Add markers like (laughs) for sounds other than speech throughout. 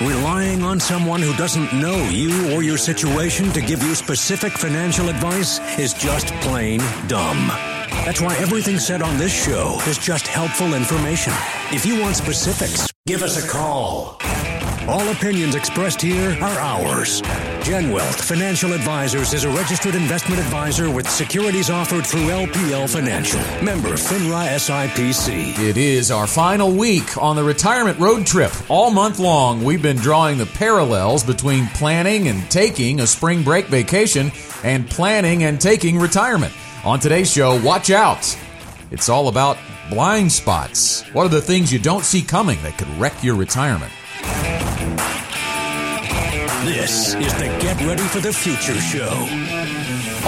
Relying on someone who doesn't know you or your situation to give you specific financial advice is just plain dumb. That's why everything said on this show is just helpful information. If you want specifics, give us a call. All opinions expressed here are ours. Gen Wealth Financial Advisors is a registered investment advisor with securities offered through LPL Financial. Member FINRA SIPC. It is our final week on the retirement road trip. All month long, we've been drawing the parallels between planning and taking a spring break vacation and planning and taking retirement. On today's show, watch out. It's all about blind spots. What are the things you don't see coming that could wreck your retirement? This is the Get Ready for the Future show.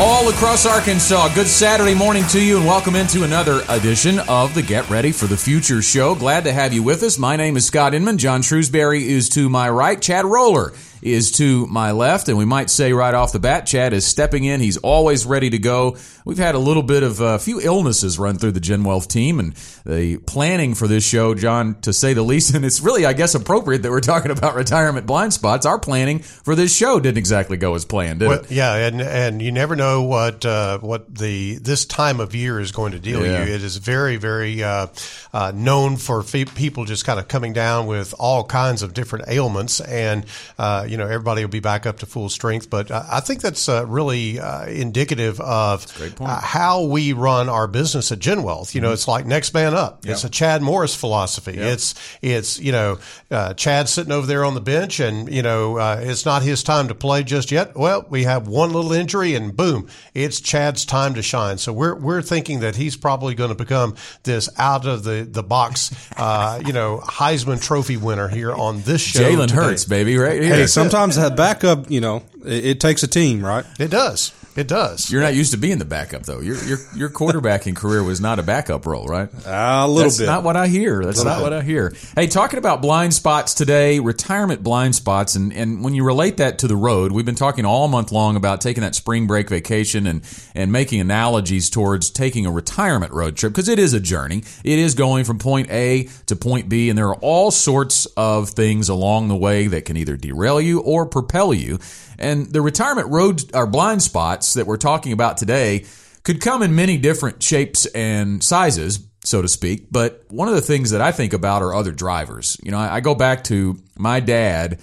All across Arkansas, good Saturday morning to you, and welcome into another edition of the Get Ready for the Future show. Glad to have you with us. My name is Scott Inman. John Shrewsbury is to my right. Chad Roller is to my left, and we might say right off the bat, Chad is stepping in. He's always ready to go. We've had a little bit of a few illnesses run through the Gen Wealth team, and the planning for this show, John, to say the least, (laughs) and it's really, I guess, appropriate that we're talking about retirement blind spots. Our planning for this show didn't exactly go as planned, did well, it? Yeah, and and you never know what uh, what the this time of year is going to deal Yeah. you. It is very very uh, uh, known for fe- people just kind of coming down with all kinds of different ailments, and uh, you know everybody will be back up to full strength. But I I think that's uh, really uh, indicative of uh, how we run our business at Gen Wealth. You know, it's like next man up. It's a Chad Morris philosophy. It's it's you know uh, Chad sitting over there on the bench, and you know uh, it's not his time to play just yet. Well, we have one little injury, and boom, it's Chad's time to shine. So we're we're thinking that he's probably going to become this out of the the box, uh, you know, Heisman Trophy winner here on this show. Jalen. Hurts, baby, right here. Hey, sometimes a backup, you know, it, it takes a team, right? It does. It does. You're not used to being the backup, though. Your your your quarterbacking career was not a backup role, right? Uh, a little That's bit. not what I hear. That's not what I hear. Hey, talking about blind spots today, retirement blind spots, and, and when you relate that to the road, we've been talking all month long about taking that spring break vacation and, and making analogies towards taking a retirement road trip because it is a journey. It is going from point A to point B, and there are all sorts of things along the way that can either derail you or propel you. And the retirement road or blind spots that we're talking about today could come in many different shapes and sizes, so to speak. But one of the things that I think about are other drivers. You know, I, go back to my dad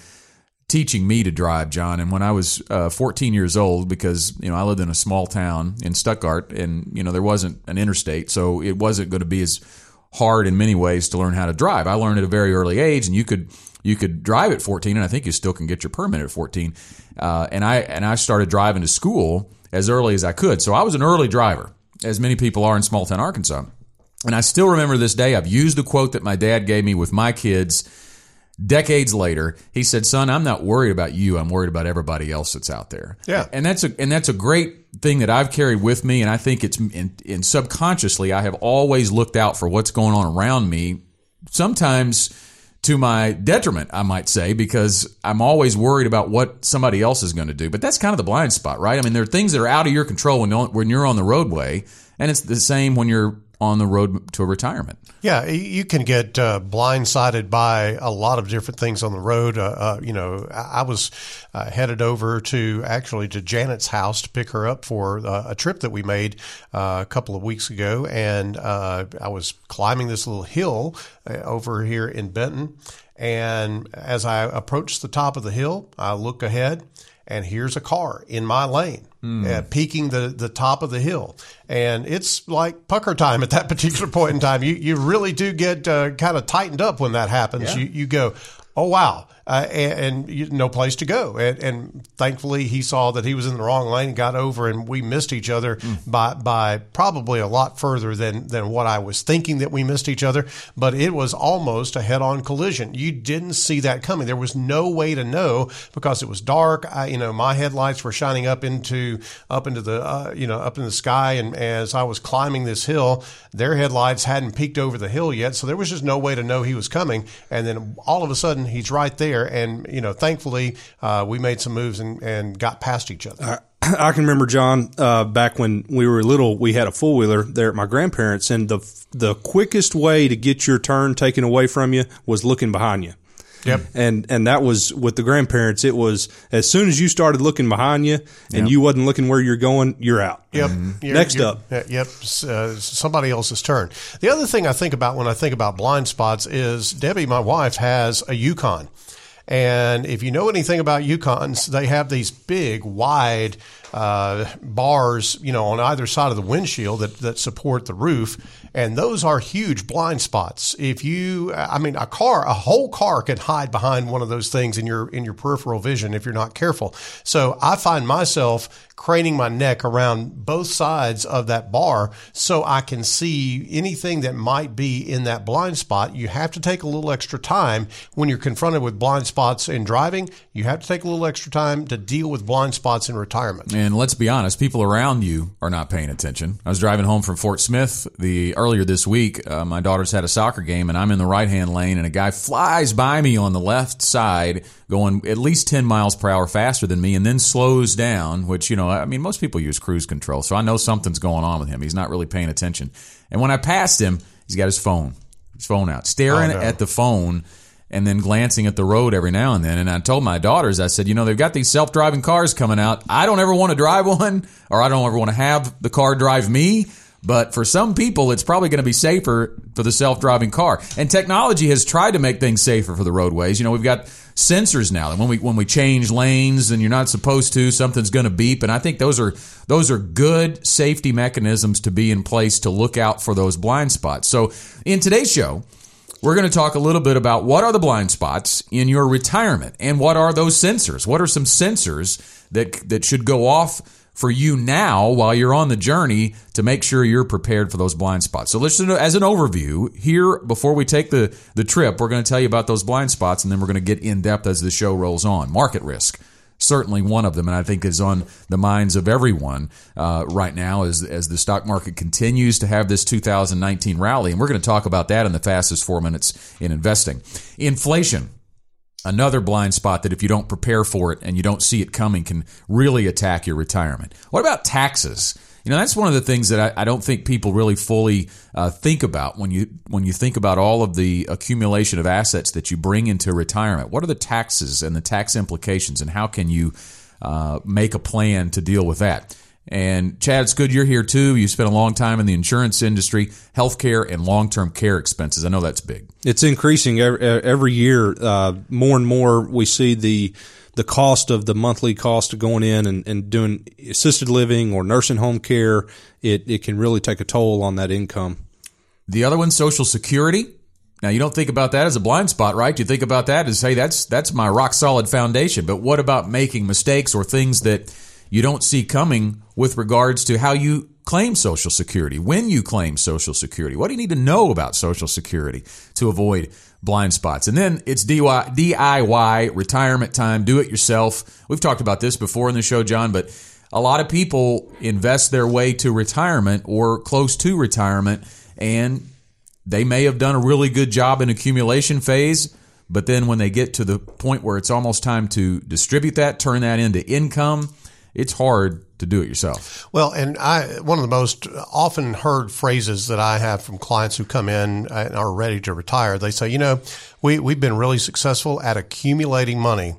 teaching me to drive, John. And when I was uh, 14 years old, because you know I lived in a small town in Stuttgart, and you know there wasn't an interstate, so it wasn't going to be as hard in many ways to learn how to drive. I learned at a very early age, and you could you could drive at 14, and I think you still can get your permit at 14. Uh, and I and I started driving to school as early as I could, so I was an early driver, as many people are in small town Arkansas. And I still remember this day. I've used the quote that my dad gave me with my kids decades later. He said, "Son, I'm not worried about you. I'm worried about everybody else that's out there." Yeah. and that's a and that's a great thing that I've carried with me. And I think it's in, in subconsciously, I have always looked out for what's going on around me. Sometimes to my detriment, I might say, because I'm always worried about what somebody else is going to do. But that's kind of the blind spot, right? I mean, there are things that are out of your control when when you're on the roadway, and it's the same when you're on the road to retirement. Yeah, you can get uh, blindsided by a lot of different things on the road. Uh, uh, you know, I was uh, headed over to actually to Janet's house to pick her up for uh, a trip that we made uh, a couple of weeks ago, and I was climbing this little hill over here in Benton. And as I approached the top of the hill, I look ahead, and here's a car in my lane. Uh, peaking the, the top of the hill, and it's like pucker time at that (laughs) particular point in time. You you really do get uh, kind of tightened up when that happens. You you go, oh wow, uh, and, and you, no place to go. And, and thankfully, he saw that he was in the wrong lane, got over, and we missed each other by by probably a lot further than than what I was thinking that we missed each other. But it was almost a head on collision. You didn't see that coming. There was no way to know because it was dark. I, you know, my headlights were shining up into up into the uh, you know up in the sky, and as I was climbing this hill, their headlights hadn't peeked over the hill yet, so there was just no way to know he was coming. And then all of a sudden, he's right there, and you know, thankfully, uh, we made some moves and, and got past each other. I (clears throat) can remember John uh, back when we were little. We had a four wheeler there at my grandparents, and the the quickest way to get your turn taken away from you was looking behind you. Yep. And and that was with the grandparents. It was as soon as you started looking behind you and you wasn't looking where you're going, you're out. Yep. You're- Next you're- up. uh, Yep. Uh, somebody else's turn. The other thing I think about when I think about blind spots is Debbie, my wife, has a Yukon. And if you know anything about Yukons, they have these big, wide uh, bars, you know, on either side of the windshield that, that support the roof. And those are huge blind spots. If you, I mean, a car, a whole car can hide behind one of those things in your in your peripheral vision if you're not careful. So I find myself craning my neck around both sides of that bar so I can see anything that might be in that blind spot. You have to take a little extra time when you're confronted with blind spots in driving. You have to take a little extra time to deal with blind spots in retirement. And let's be honest, people around you are not paying attention. I was driving home from Fort Smith the earlier this week. Uh, my daughter's had a soccer game, and I'm in the right hand lane, and a guy flies by me on the left side, going at least 10 miles per hour faster than me, and then slows down. Which you know, I mean, most people use cruise control, so I know something's going on with him. He's not really paying attention. And when I passed him, he's got his phone, his phone out, staring Oh, no. at the phone and then glancing at the road every now and then. And I told my daughters, I said, you know, they've got these self driving cars coming out. I don't ever want to drive one, or I don't ever want to have the car drive me. But for some people, it's probably going to be safer for the self driving car. And technology has tried to make things safer for the roadways. You know, we've got sensors now that when we when we change lanes and you're not supposed to, something's going to beep. And I think those are those are good safety mechanisms to be in place to look out for those blind spots. So in today's show, we're going to talk a little bit about what are the blind spots in your retirement and what are those sensors? What are some sensors that that should go off for you now while you're on the journey to make sure you're prepared for those blind spots. So listen as an overview here before we take the the trip, we're going to tell you about those blind spots and then we're going to get in depth as the show rolls on. Market risk certainly one of them, and I think is on the minds of everyone uh, right now as as the stock market continues to have this 2019 rally, and we're going to talk about that in the fastest four minutes in investing. Inflation. Another blind spot that if you don't prepare for it and you don't see it coming can really attack your retirement. What about taxes? You know, that's one of the things that I, I don't think people really fully uh, think about when you when you think about all of the accumulation of assets that you bring into retirement. What are the taxes and the tax implications, and how can you uh, make a plan to deal with that? And Chad, it's good you're here too. You spent a long time in the insurance industry, healthcare and long term care expenses. I know that's big. It's increasing every, every year. Uh, more and more, we see the the cost of the monthly cost of going in and, and doing assisted living or nursing home care. It it can really take a toll on that income. The other one, Social Security. Now you don't think about that as a blind spot, right? You think about that as hey, that's that's my rock solid foundation. But what about making mistakes or things that you don't see coming with regards to how you claim Social Security, when you claim Social Security? What do you need to know about Social Security to avoid blind spots? And then it's DIY, retirement time, do it yourself. We've talked about this before in the show, John, but a lot of people invest their way to retirement or close to retirement and they may have done a really good job in accumulation phase, but then when they get to the point where it's almost time to distribute that, turn that into income, it's hard to do it yourself. Well, and I one of the most often heard phrases that I have from clients who come in and are ready to retire, they say, you know, we we've been really successful at accumulating money,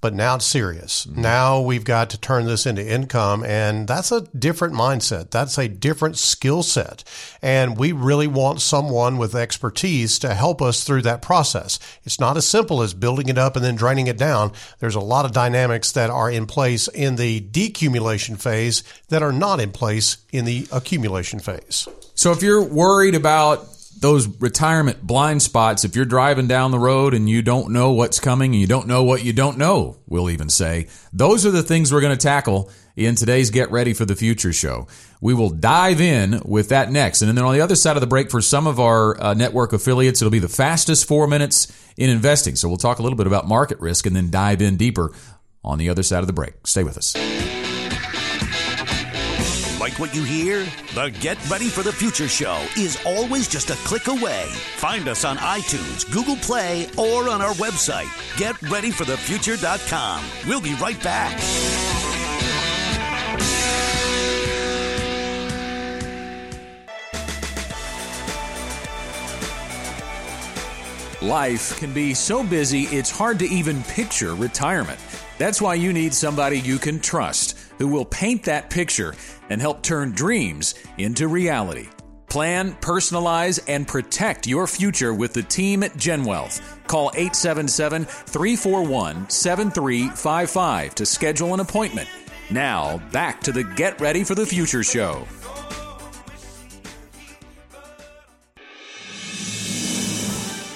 but now it's serious. Mm-hmm. Now we've got to turn this into income, and that's a different mindset. That's a different skill set, and we really want someone with expertise to help us through that process. It's not as simple as building it up and then draining it down. There's a lot of dynamics that are in place in the decumulation phase that are not in place in the accumulation phase. So if you're worried about those retirement blind spots, if you're driving down the road and you don't know what's coming and you don't know what you don't know, we'll even say, those are the things we're going to tackle in today's Get Ready for the Future show. We will dive in with that next. And then on the other side of the break, for some of our uh, network affiliates, it'll be the fastest four minutes in investing. So we'll talk a little bit about market risk and then dive in deeper on the other side of the break. Stay with us. Like what you hear? The Get Ready for the Future show is always just a click away. Find us on iTunes, Google Play, or on our website, getreadyforthefuture.com. We'll be right back. Life can be so busy it's hard to even picture retirement. That's why you need somebody you can trust who will paint that picture and help turn dreams into reality. Plan, personalize, and protect your future with the team at GenWealth. Call 877 341 7355 to schedule an appointment. Now, back to the Get Ready for the Future show.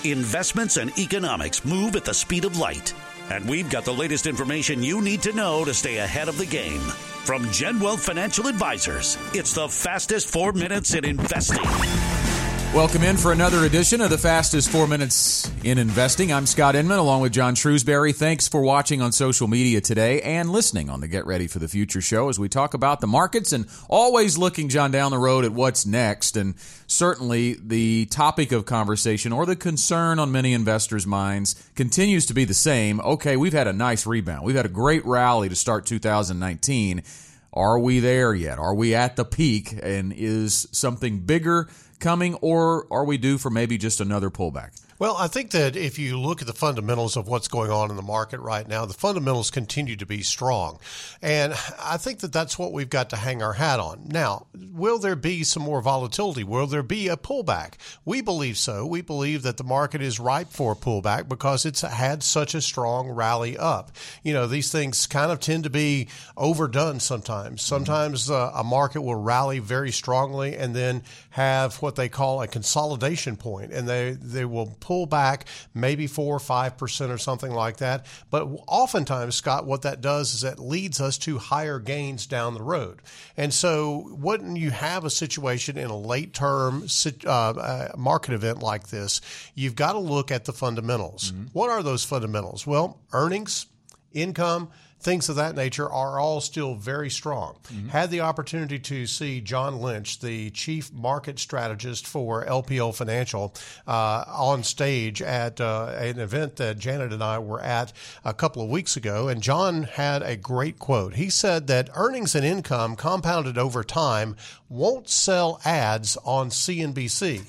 Investments and economics move at the speed of light, and we've got the latest information you need to know to stay ahead of the game. From GenWealth Financial Advisors, it's the fastest four minutes in investing. Welcome in for another edition of the fastest four minutes in investing. I'm Scott Inman along with John Shrewsbury. Thanks for watching on social media today and listening on the Get Ready for the Future show as we talk about the markets and always looking, John, down the road at what's next. And certainly the topic of conversation or the concern on many investors' minds continues to be the same. Okay, we've had a nice rebound. We've had a great rally to start 2019. Are we there yet? Are we at the peak? And is something bigger coming, or are we due for maybe just another pullback? Well, I think that if you look at the fundamentals of what's going on in the market right now, the fundamentals continue to be strong. And I think that that's what we've got to hang our hat on. Now, will there be some more volatility? Will there be a pullback? We believe so. We believe that the market is ripe for a pullback because it's had such a strong rally up. You know, these things kind of tend to be overdone sometimes. Sometimes uh, a market will rally very strongly and then have what they call a consolidation point and they, they will pull back maybe four or five percent or something like that. But oftentimes, Scott, what that does is that leads us to higher gains down the road. And so, wouldn't you have a situation in a late term uh, uh, market event like this? You've got to look at the fundamentals. Mm-hmm. What are those fundamentals? Well, earnings, income things of that nature are all still very strong. Mm-hmm. Had the opportunity to see John Lynch, the chief market strategist for LPL Financial, uh, on stage at uh, an event that Janet and I were at a couple of weeks ago. And John had a great quote. He said that earnings and income compounded over time won't sell ads on CNBC,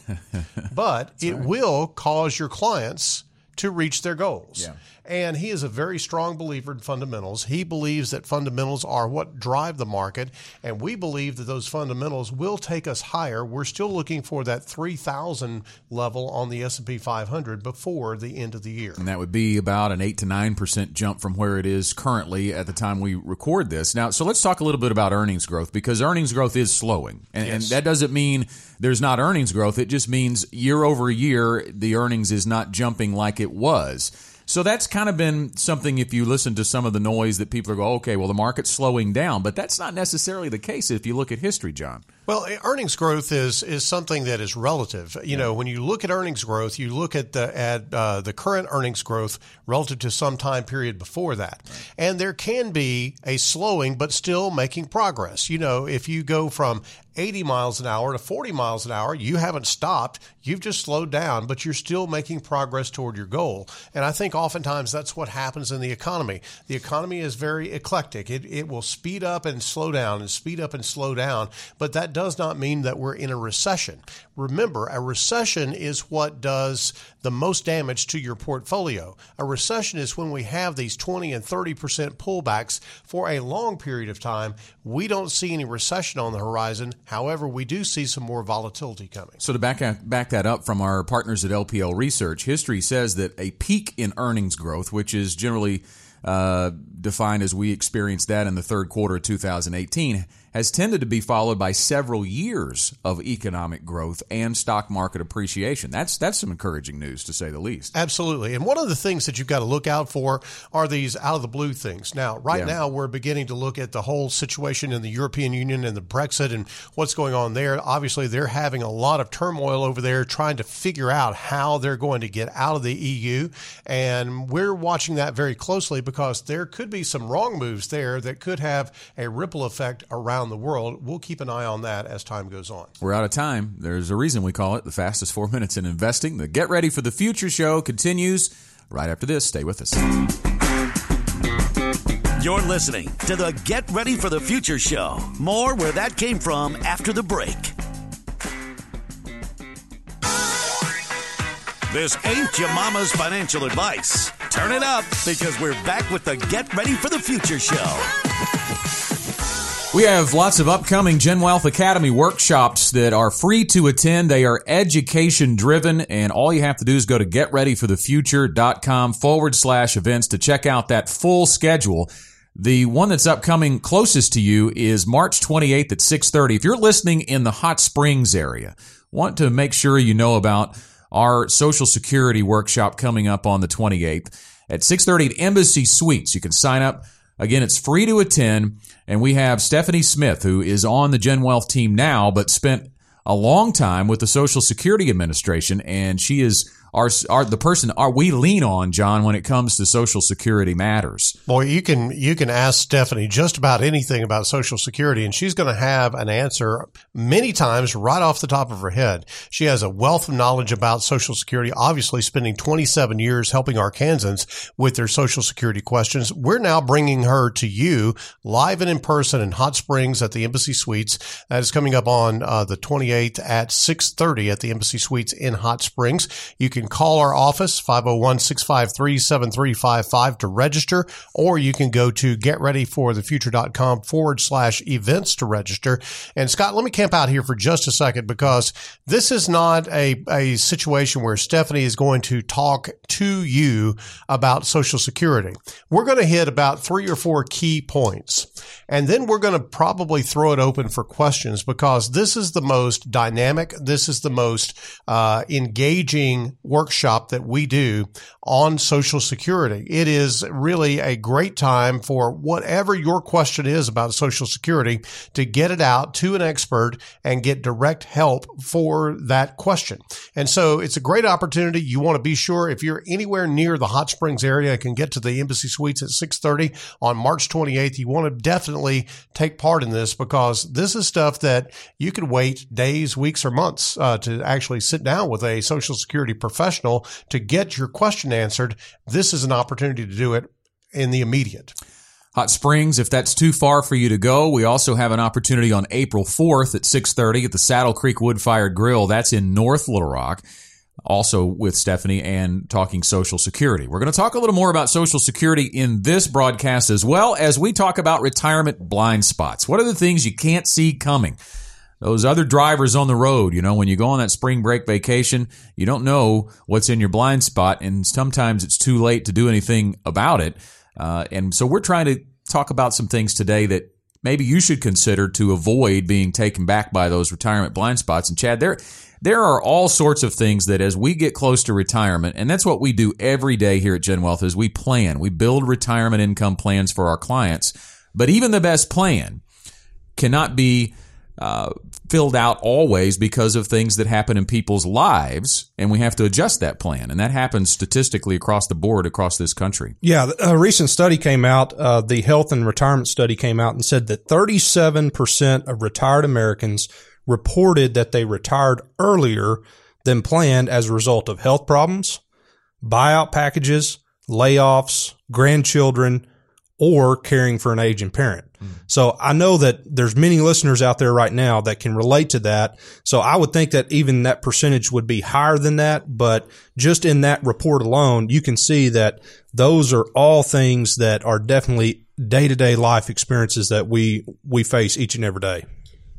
(laughs) but it right. will cause your clients to reach their goals. Yeah. And he is a very strong believer in fundamentals. He believes that fundamentals are what drive the market, and we believe that those fundamentals will take us higher. We're still looking for that 3,000 level on the S&P 500 before the end of the year. And that would be about an 8 to 9% jump from where it is currently at the time we record this. Now, so let's talk a little bit about earnings growth because earnings growth is slowing. And, yes. and that doesn't mean there's not earnings growth. It just means year over year, the earnings is not jumping like it was. So that's kind of been something if you listen to some of the noise that people are going, okay, well, the market's slowing down, but that's not necessarily the case if you look at history, John. Well, earnings growth is is something that is relative. You yeah. know, when you look at earnings growth, you look at the at uh, the current earnings growth relative to some time period before that, right. and there can be a slowing, but still making progress. You know, if you go from 80 miles an hour to 40 miles an hour, you haven't stopped. You've just slowed down, but you're still making progress toward your goal. And I think oftentimes that's what happens in the economy. The economy is very eclectic. It, it will speed up and slow down and speed up and slow down, but that does not mean that we're in a recession. Remember, a recession is what does the most damage to your portfolio. A recession is when we have these 20 and 30% pullbacks for a long period of time. We don't see any recession on the horizon. However, we do see some more volatility coming. So to back back that up from our partners at LPL Research, history says that a peak in earnings growth, which is generally uh, defined as we experienced that in the third quarter of 2018, has tended to be followed by several years of economic growth and stock market appreciation. That's that's some encouraging news to say the least. Absolutely. And one of the things that you've got to look out for are these out of the blue things. Now, right yeah. now we're beginning to look at the whole situation in the European Union and the Brexit and what's going on there. Obviously, they're having a lot of turmoil over there trying to figure out how they're going to get out of the EU, and we're watching that very closely because there could be some wrong moves there that could have a ripple effect around around the world. We'll keep an eye on that as time goes on. We're out of time. There's a reason we call it the fastest four (laughs) minutes in investing. The Get Ready for the Future show continues right after this. Stay with us. You're listening to the Get Ready for the Future show. More where that came from after the break. This ain't your mama's financial advice. Turn it up because we're back with the Get Ready for the Future show. We have lots of upcoming Gen Wealth Academy workshops that are free to attend. They are education driven, and all you have to do is go to getreadyforthefuture.com forward slash events to check out that full schedule. The one that's upcoming closest to you is March 28th at 6:30. If you're listening in the Hot Springs area, want to make sure you know about our Social Security workshop coming up on the 28th at 6:30 at Embassy Suites. You can sign up. Again, it's free to attend, and we have Stephanie Smith, who is on the Gen Wealth team now, but spent a long time with the Social Security Administration, and she is our, our the person are we lean on John when it comes to Social Security matters. Boy, you can you can ask Stephanie just about anything about Social Security, and she's going to have an answer many times right off the top of her head. She has a wealth of knowledge about Social Security. Obviously, spending 27 years helping Arkansans with their Social Security questions. We're now bringing her to you live and in person in Hot Springs at the Embassy Suites. That is coming up on uh, the 28th at 6:30 at the Embassy Suites in Hot Springs. You can call our office 501-653-7355 to register, or you can go to getreadyforthefuture.com forward slash events to register. And Scott, let me camp out here for just a second because this is not a, a situation where Stephanie is going to talk to you about Social Security. We're going to hit about three or four key points. And then we're going to probably throw it open for questions because this is the most dynamic, this is the most uh, engaging workshop that we do on Social Security. It is really a great time for whatever your question is about Social Security to get it out to an expert and get direct help for that question. And so it's a great opportunity. You want to be sure if you're anywhere near the Hot Springs area and can get to the Embassy Suites at 630 on March 28th, you want to definitely take part in this because this is stuff that you could wait days, weeks, or months uh, to actually sit down with a Social Security professional to get your question answered. This is an opportunity to do it in the immediate. Hot Springs, if that's too far for you to go, we also have an opportunity on April 4th at 6:30 at the Saddle Creek Wood Fired Grill. That's in North Little Rock. Also with Stephanie and talking Social Security. We're going to talk a little more about Social Security in this broadcast as well as we talk about retirement blind spots. What are the things you can't see coming? Those other drivers on the road, you know, when you go on that spring break vacation, you don't know what's in your blind spot, and sometimes it's too late to do anything about it. Uh, and so we're trying to talk about some things today that maybe you should consider to avoid being taken back by those retirement blind spots. And Chad, there there are all sorts of things that as we get close to retirement, and that's what we do every day here at Gen Wealth is we plan, we build retirement income plans for our clients. But even the best plan cannot be uh, filled out always because of things that happen in people's lives, and we have to adjust that plan. And that happens statistically across the board across this country. Yeah, a recent study came out. Uh, the health and retirement study came out and said that 37% of retired Americans reported that they retired earlier than planned as a result of health problems, buyout packages, layoffs, grandchildren, or caring for an aging parent. So I know that there's many listeners out there right now that can relate to that. So I would think that even that percentage would be higher than that. But just in that report alone, you can see that those are all things that are definitely day to day life experiences that we, we face each and every day.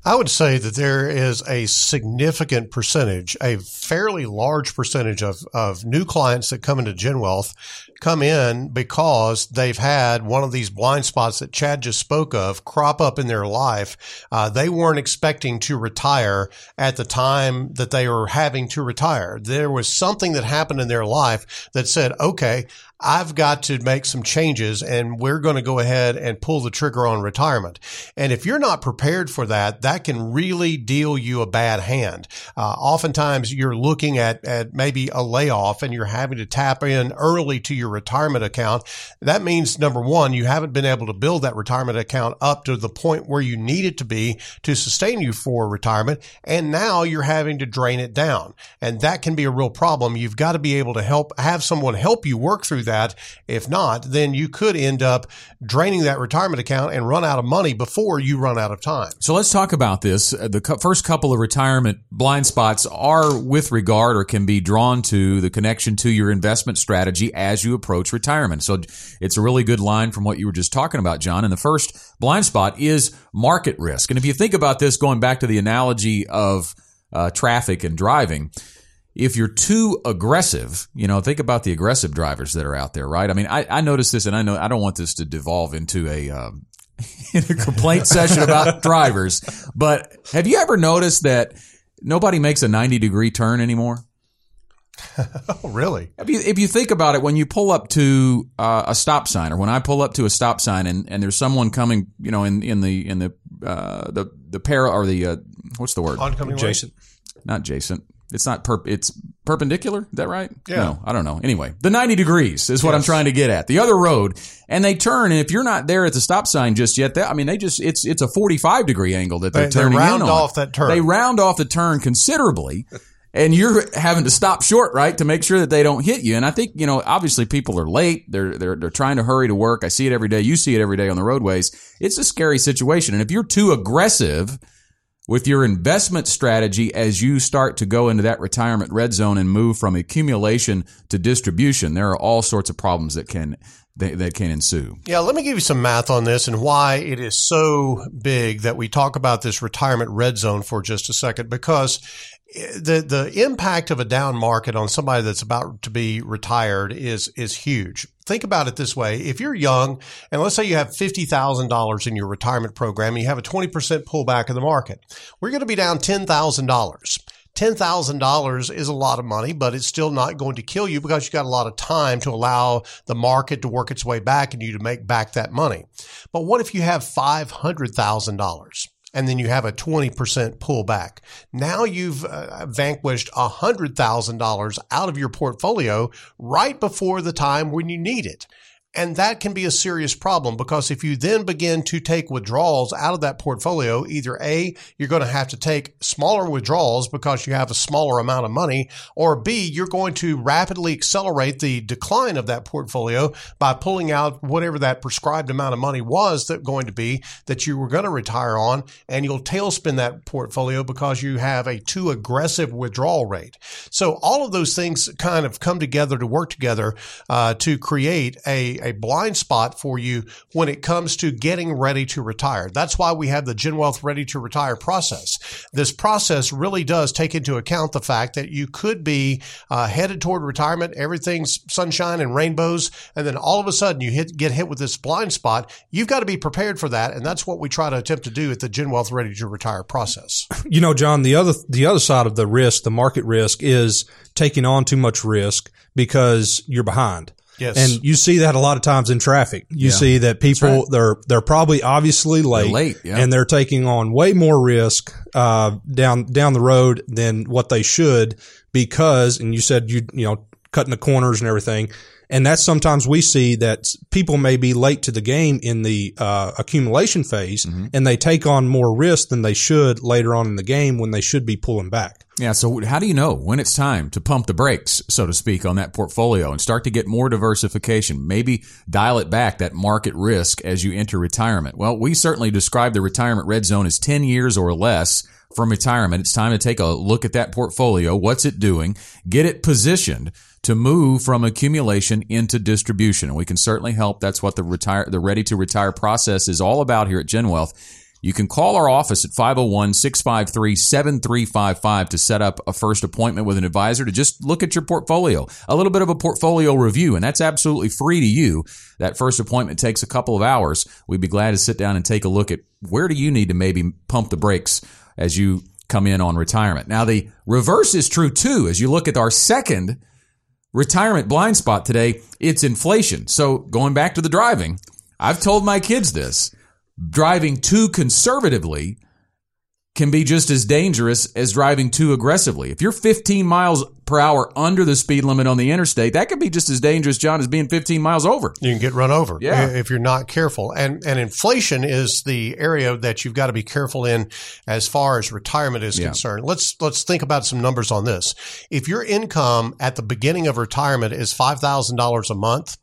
I would say that there is a significant percentage, a fairly large percentage of, of new clients that come into Gen Wealth come in because they've had one of these blind spots that Chad just spoke of crop up in their life. Uh, they weren't expecting to retire at the time that they were having to retire. There was something that happened in their life that said, okay, I've got to make some changes and we're going to go ahead and pull the trigger on retirement. And if you're not prepared for that, that can really deal you a bad hand. Uh, oftentimes you're looking at, at maybe a layoff and you're having to tap in early to your retirement account. That means number one, you haven't been able to build that retirement account up to the point where you need it to be to sustain you for retirement. And now you're having to drain it down. And that can be a real problem. You've got to be able to help have someone help you work through that. If not, then you could end up draining that retirement account and run out of money before you run out of time. So let's talk about this. The first couple of retirement blind spots are with regard or can be drawn to the connection to your investment strategy as you approach retirement. So it's a really good line from what you were just talking about, John. And the first blind spot is market risk. And if you think about this, going back to the analogy of uh, traffic and driving, if you're too aggressive, you know, think about the aggressive drivers that are out there, right? I mean, I, I noticed this, and I know I don't want this to devolve into a um, (laughs) in a complaint (laughs) session about drivers, but have you ever noticed that nobody makes a 90 degree turn anymore? (laughs) Oh, really? If you, if you think about it, when you pull up to uh, a stop sign, or when I pull up to a stop sign, and, and there's someone coming, you know, in, in the in the uh, the the para or the uh, what's the word? Oncoming way? Jason. Not adjacent. It's not perp. It's perpendicular. Is that right? Yeah. No, I don't know. Anyway, the 90 degrees is what I'm trying to get at. The other road, and they turn, and if you're not there at the stop sign just yet, that, I mean, they just it's it's a 45 degree angle that they're They- they round in on. off that turn. They round off the turn considerably. And you're having to stop short, right, to make sure that they don't hit you. And I think, you know, obviously people are late. They're, they're, they're trying to hurry to work. I see it every day. You see it every day on the roadways. It's a scary situation. And if you're too aggressive, with your investment strategy as you start to go into that retirement red zone and move from accumulation to distribution, there are all sorts of problems that can that, can ensue. Yeah, let me give you some math on this and why it is so big that we talk about this retirement red zone for just a second because the the impact of a down market on somebody that's about to be retired is is huge. Think about it this way. If you're young and let's say you have $50,000 in your retirement program and you have a 20% pullback in the market, we're going to be down $10,000. $10,000 is a lot of money, but it's still not going to kill you because you've got a lot of time to allow the market to work its way back and you to make back that money. But what if you have $500,000? And then you have a 20% pullback. Now you've uh, vanquished $100,000 out of your portfolio right before the time when you need it. And that can be a serious problem because if you then begin to take withdrawals out of that portfolio, either A, you're going to have to take smaller withdrawals because you have a smaller amount of money, or B, you're going to rapidly accelerate the decline of that portfolio by pulling out whatever that prescribed amount of money was that going to be that you were going to retire on, and you'll tailspin that portfolio because you have a too aggressive withdrawal rate. So all of those things kind of come together to work together uh, to create a, a blind spot for you when it comes to getting ready to retire. That's why we have the Gen Wealth Ready to Retire process. This process really does take into account the fact that you could be uh, headed toward retirement, everything's sunshine and rainbows, and then all of a sudden you hit, get hit with this blind spot. You've got to be prepared for that, and that's what we try to attempt to do at the Gen Wealth Ready to Retire process. (clears throat) You know, John, the other the other side of the risk, the market risk, is taking on too much risk because you're behind. Yes. And you see that a lot of times in traffic. You see that people they're they're probably obviously late, late, yeah. and they're taking on way more risk uh, down down the road than what they should because. And you said you you know cutting the corners and everything. And that's sometimes we see that people may be late to the game in the uh, accumulation phase, and they take on more risk than they should later on in the game when they should be pulling back. Yeah. So how do you know when it's time to pump the brakes, so to speak, on that portfolio and start to get more diversification? Maybe dial it back that market risk as you enter retirement. Well, we certainly describe the retirement red zone as 10 years or less from retirement. It's time to take a look at that portfolio. What's it doing? Get it positioned to move from accumulation into distribution. And we can certainly help. That's what the retire, the ready to retire process is all about here at Gen Wealth. You can call our office at 501-653-7355 to set up a first appointment with an advisor to just look at your portfolio, a little bit of a portfolio review, and that's absolutely free to you. That first appointment takes a couple of hours. We'd be glad to sit down and take a look at where do you need to maybe pump the brakes as you come in on retirement. Now, the reverse is true too. As you look at our second retirement blind spot today, it's inflation. So going back to the driving, I've told my kids this driving too conservatively can be just as dangerous as driving too aggressively. If you're 15 miles per hour under the speed limit on the interstate, that could be just as dangerous, John, as being 15 miles over. You can get run over Yeah. if you're not careful. And and inflation is the area that you've got to be careful in as far as retirement is Yeah. concerned. Let's let's think about some numbers on this. If your income at the beginning of retirement is $5,000 a month,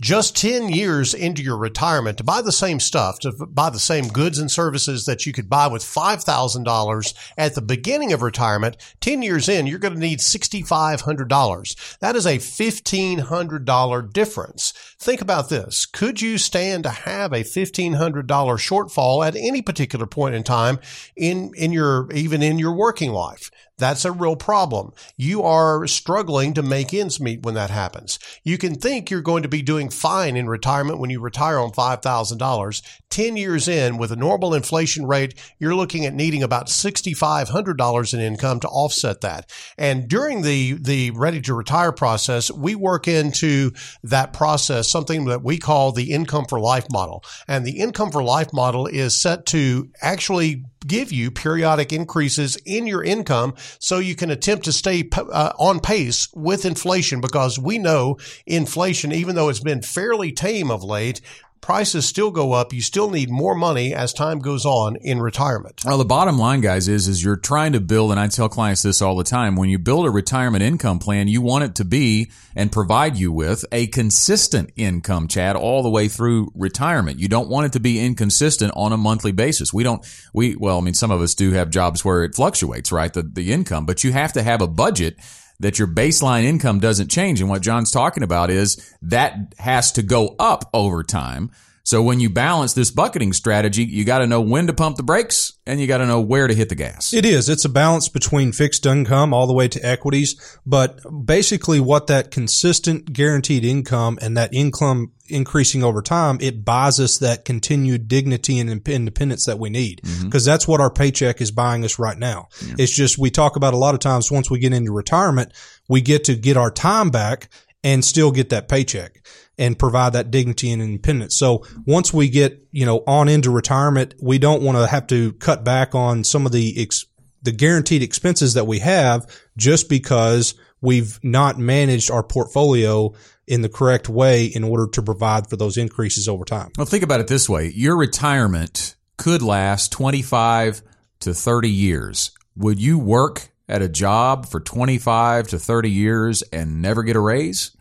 just 10 years into your retirement to buy the same stuff, to buy the same goods and services that you could buy with $5,000 at the beginning of retirement, 10 years in, you're going to need $6,500. That is a $1,500 difference. Think about this. Could you stand to have a $1,500 shortfall at any particular point in time in, in your, even in your working life? That's a real problem. You are struggling to make ends meet when that happens. You can think you're going to be doing fine in retirement when you retire on $5,000. 10 years in, with a normal inflation rate, you're looking at needing about $6,500 in income to offset that. And during the, the ready to retire process, we work into that process something that we call the income for life model. And the income for life model is set to actually give you periodic increases in your income so you can attempt to stay uh, on pace with inflation because we know inflation, even though it's been fairly tame of late, prices still go up. You still need more money as time goes on in retirement. Well, the bottom line, guys, is is you're trying to build, and I tell clients this all the time. When you build a retirement income plan, you want it to be and provide you with a consistent income, Chad, all the way through retirement. You don't want it to be inconsistent on a monthly basis. We don't. We well, I mean, some of us do have jobs where it fluctuates, right? The the income, but you have to have a budget that your baseline income doesn't change. And what John's talking about is that has to go up over time. So when you balance this bucketing strategy, you got to know when to pump the brakes and you got to know where to hit the gas. It is. It's a balance between fixed income all the way to equities. But basically what that consistent guaranteed income and that income increasing over time, it buys us that continued dignity and independence that we need. Mm-hmm. Because that's what our paycheck is buying us right now. It's just, we talk about a lot of times once we get into retirement, we get to get our time back and still get that paycheck and provide that dignity and independence. So once we get, you know, on into retirement, we don't want to have to cut back on some of the ex- the guaranteed expenses that we have just because we've not managed our portfolio in the correct way in order to provide for those increases over time. Well, think about it this way. Your retirement could last 25 to 30 years. Would you work at a job for 25 to 30 years and never get a raise?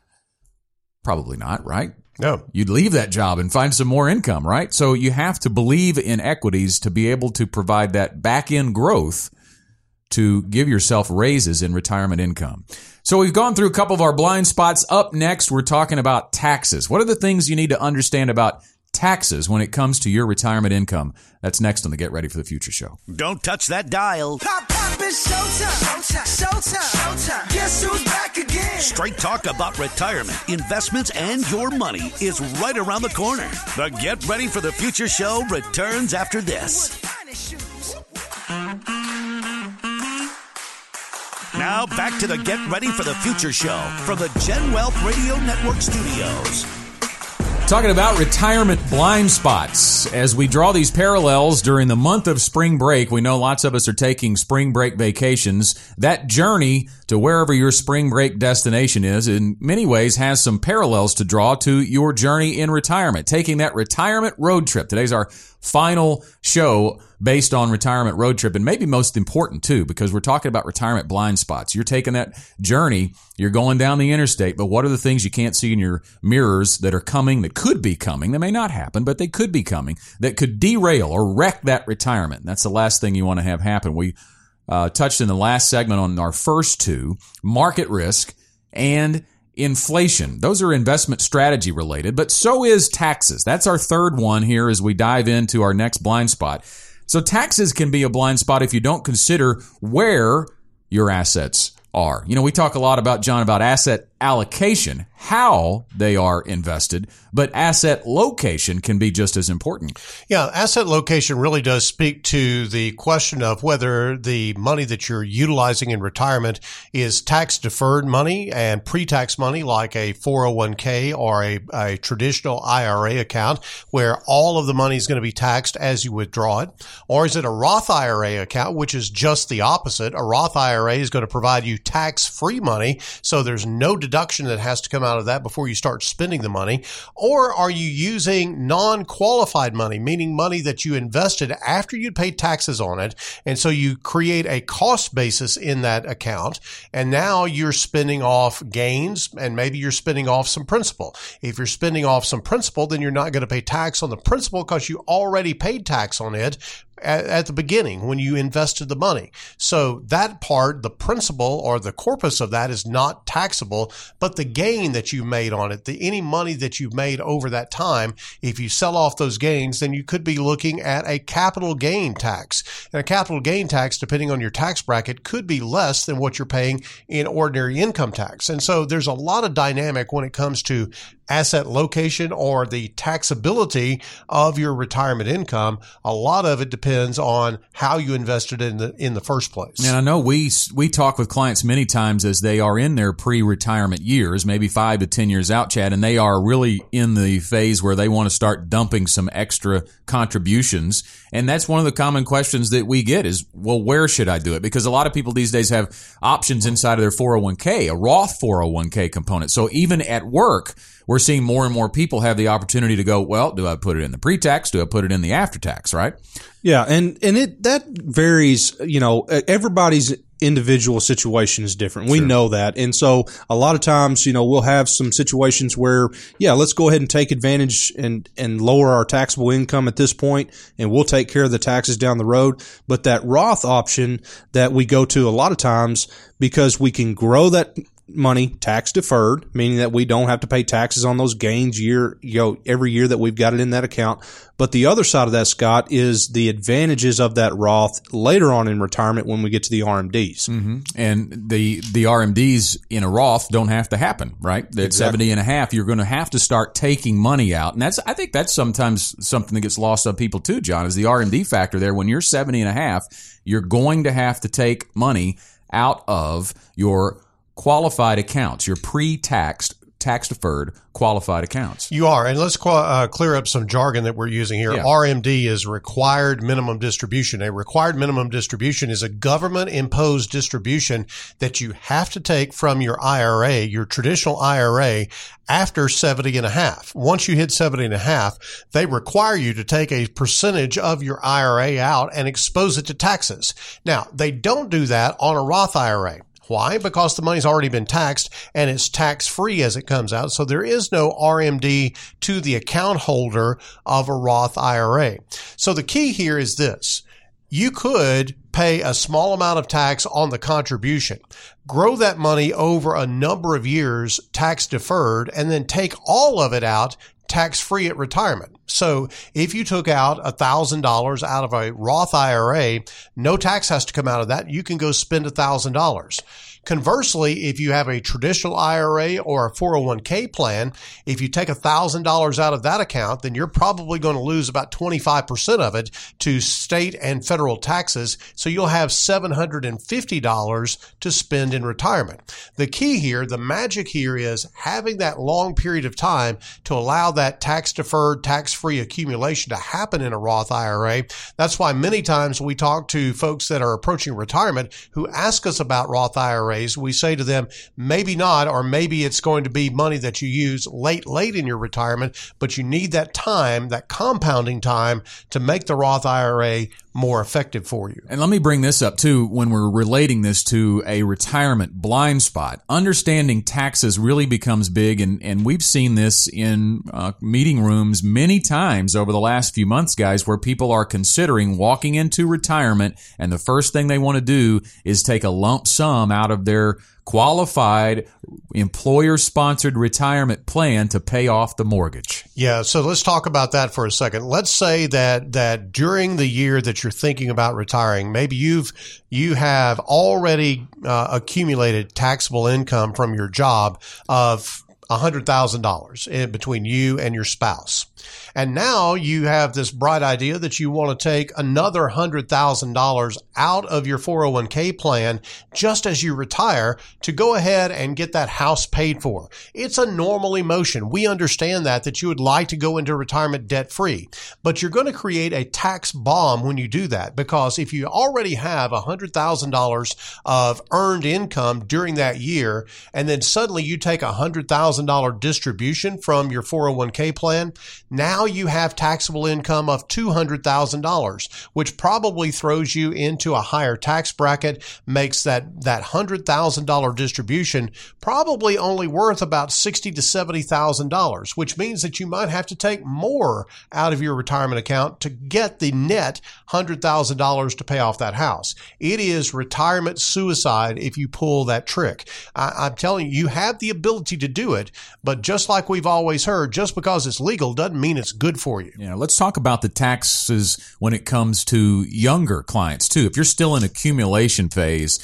Probably not, right? No. You'd leave that job and find some more income, right? So you have to believe in equities to be able to provide that back end growth to give yourself raises in retirement income. So we've gone through a couple of our blind spots. Up next, we're talking about taxes. What are the things you need to understand about taxes when it comes to your retirement income? That's next on the Get Ready for the Future show. Don't touch that dial. Pop, pop, it's showtime. Showtime. Showtime. Showtime. Guess who's back again? Straight talk about retirement, investments, and your money is right around the corner. The Get Ready for the Future show returns after this. Now back to the Get Ready for the Future show from the Gen Wealth Radio Network studios. Talking about retirement blind spots. As we draw these parallels during the month of spring break, we know lots of us are taking spring break vacations. That journey to wherever your spring break destination is in many ways has some parallels to draw to your journey in retirement. Taking that retirement road trip. Today's our final show based on retirement road trip and maybe most important too because we're talking about retirement blind spots. You're taking that journey, you're going down the interstate, but what are the things you can't see in your mirrors that are coming that could be coming? They may not happen, but they could be coming that could derail or wreck that retirement. That's the last thing you want to have happen. We uh, touched in the last segment on our first two, market risk and inflation. Those are investment strategy related, but so is taxes. That's our third one here as we dive into our next blind spot. So taxes can be a blind spot if you don't consider where your assets are. You know, we talk a lot about John about asset allocation, how they are invested, but asset location can be just as important. Yeah, asset location really does speak to the question of whether the money that you're utilizing in retirement is tax deferred money and pre-tax money like a 401k or a, a traditional IRA account where all of the money is going to be taxed as you withdraw it. Or is it a Roth IRA account, which is just the opposite? A Roth IRA is going to provide you tax free money. So there's no deduction that has to come out of that before you start spending the money? Or are you using non qualified money, meaning money that you invested after you paid taxes on it? And so you create a cost basis in that account. And now you're spending off gains and maybe you're spending off some principal. If you're spending off some principal, then you're not going to pay tax on the principal because you already paid tax on it at, at, the beginning when you invested the money. So that part, the principal or the corpus of that is not taxable, but the gain that you made on it, the any money that you've made over that time, if you sell off those gains, then you could be looking at a capital gain tax. And a capital gain tax, depending on your tax bracket, could be less than what you're paying in ordinary income tax. And so there's a lot of dynamic when it comes to asset location or the taxability of your retirement income. A lot of it depends on how you invested in the in the first place. And I know we we talk with clients many times as they are in their pre-retirement years, maybe 5 to 10 years out, Chad, and they are really in the phase where they want to start dumping some extra contributions. And that's one of the common questions that we get is, well, where should I do it? Because a lot of people these days have options inside of their 401k, a Roth 401k component. So even at work, we're seeing more and more people have the opportunity to go, well, do I put it in the pre-tax? Do I put it in the after-tax? Right? Yeah, and and it that varies. You know, everybody's individual situation is different. We know that. And so a lot of times, you know, we'll have some situations where, yeah, let's go ahead and take advantage and, and lower our taxable income at this point and we'll take care of the taxes down the road. But that Roth option that we go to a lot of times because we can grow that money tax deferred, meaning that we don't have to pay taxes on those gains year, you know, every year that we've got it in that account. But the other side of that, Scott, is the advantages of that Roth later on in retirement when we get to the RMDs. Mm-hmm. And the, the RMDs in a Roth don't have to happen, right? At Exactly. 70 and a half, you're going to have to start taking money out. And that's, I think that's sometimes something that gets lost on people too, John, is the RMD factor there. When you're 70 and a half, you're going to have to take money out of your qualified accounts, your pre-taxed, tax deferred qualified accounts. You are, and let's qual- uh, clear up some jargon that we're using here. Yeah. RMD is required minimum distribution. A required minimum distribution is a government imposed distribution that you have to take from your IRA, your traditional IRA, after 70 and a half. Once you hit 70 and a half, they require you to take a percentage of your IRA out and expose it to taxes. Now, they don't do that on a Roth IRA. Why? Because the money's already been taxed and it's tax free as it comes out. So there is no RMD to the account holder of a Roth IRA. So the key here is this. You could pay a small amount of tax on the contribution, grow that money over a number of years tax deferred, and then take all of it out tax free at retirement. So if you took out $1,000 out of a Roth IRA, no tax has to come out of that. You can go spend $1,000. Conversely, if you have a traditional IRA or a 401k plan, if you take $1,000 out of that account, then you're probably going to lose about 25% of it to state and federal taxes. So you'll have $750 to spend in retirement. The key here, the magic here is having that long period of time to allow that tax deferred, tax free accumulation to happen in a Roth IRA. That's why many times we talk to folks that are approaching retirement who ask us about Roth We say to them, maybe not, or maybe it's going to be money that you use late, late in your retirement, but you need that time, that compounding time to make the Roth IRA more effective for you. And let me bring this up too when we're relating this to a retirement blind spot. Understanding taxes really becomes big, and, and we've seen this in uh, meeting rooms many times over the last few months, guys, where people are considering walking into retirement, and the first thing they want to do is take a lump sum out of their qualified employer sponsored retirement plan to pay off the mortgage. Yeah, so let's talk about that for a second. Let's say that that during the year that you're thinking about retiring, maybe you've you have already uh, accumulated taxable income from your job of $100,000 between you and your spouse. And now you have this bright idea that you want to take another $100,000 out of your 401k plan just as you retire to go ahead and get that house paid for. It's a normal emotion. We understand that, that you would like to go into retirement debt free, but you're going to create a tax bomb when you do that because if you already have $100,000 of earned income during that year and then suddenly you take a $100,000 distribution from your 401k plan, now you have taxable income of $200,000, which probably throws you into a higher tax bracket, makes that, that $100,000 distribution probably only worth about $60 to $70,000, which means that you might have to take more out of your retirement account to get the net $100,000 to pay off that house. It is retirement suicide if you pull that trick. I, am telling you, you have the ability to do it, but just like we've always heard, just because it's legal doesn't mean it's good for you. Yeah, let's talk about the taxes when it comes to younger clients too. If you're still in accumulation phase,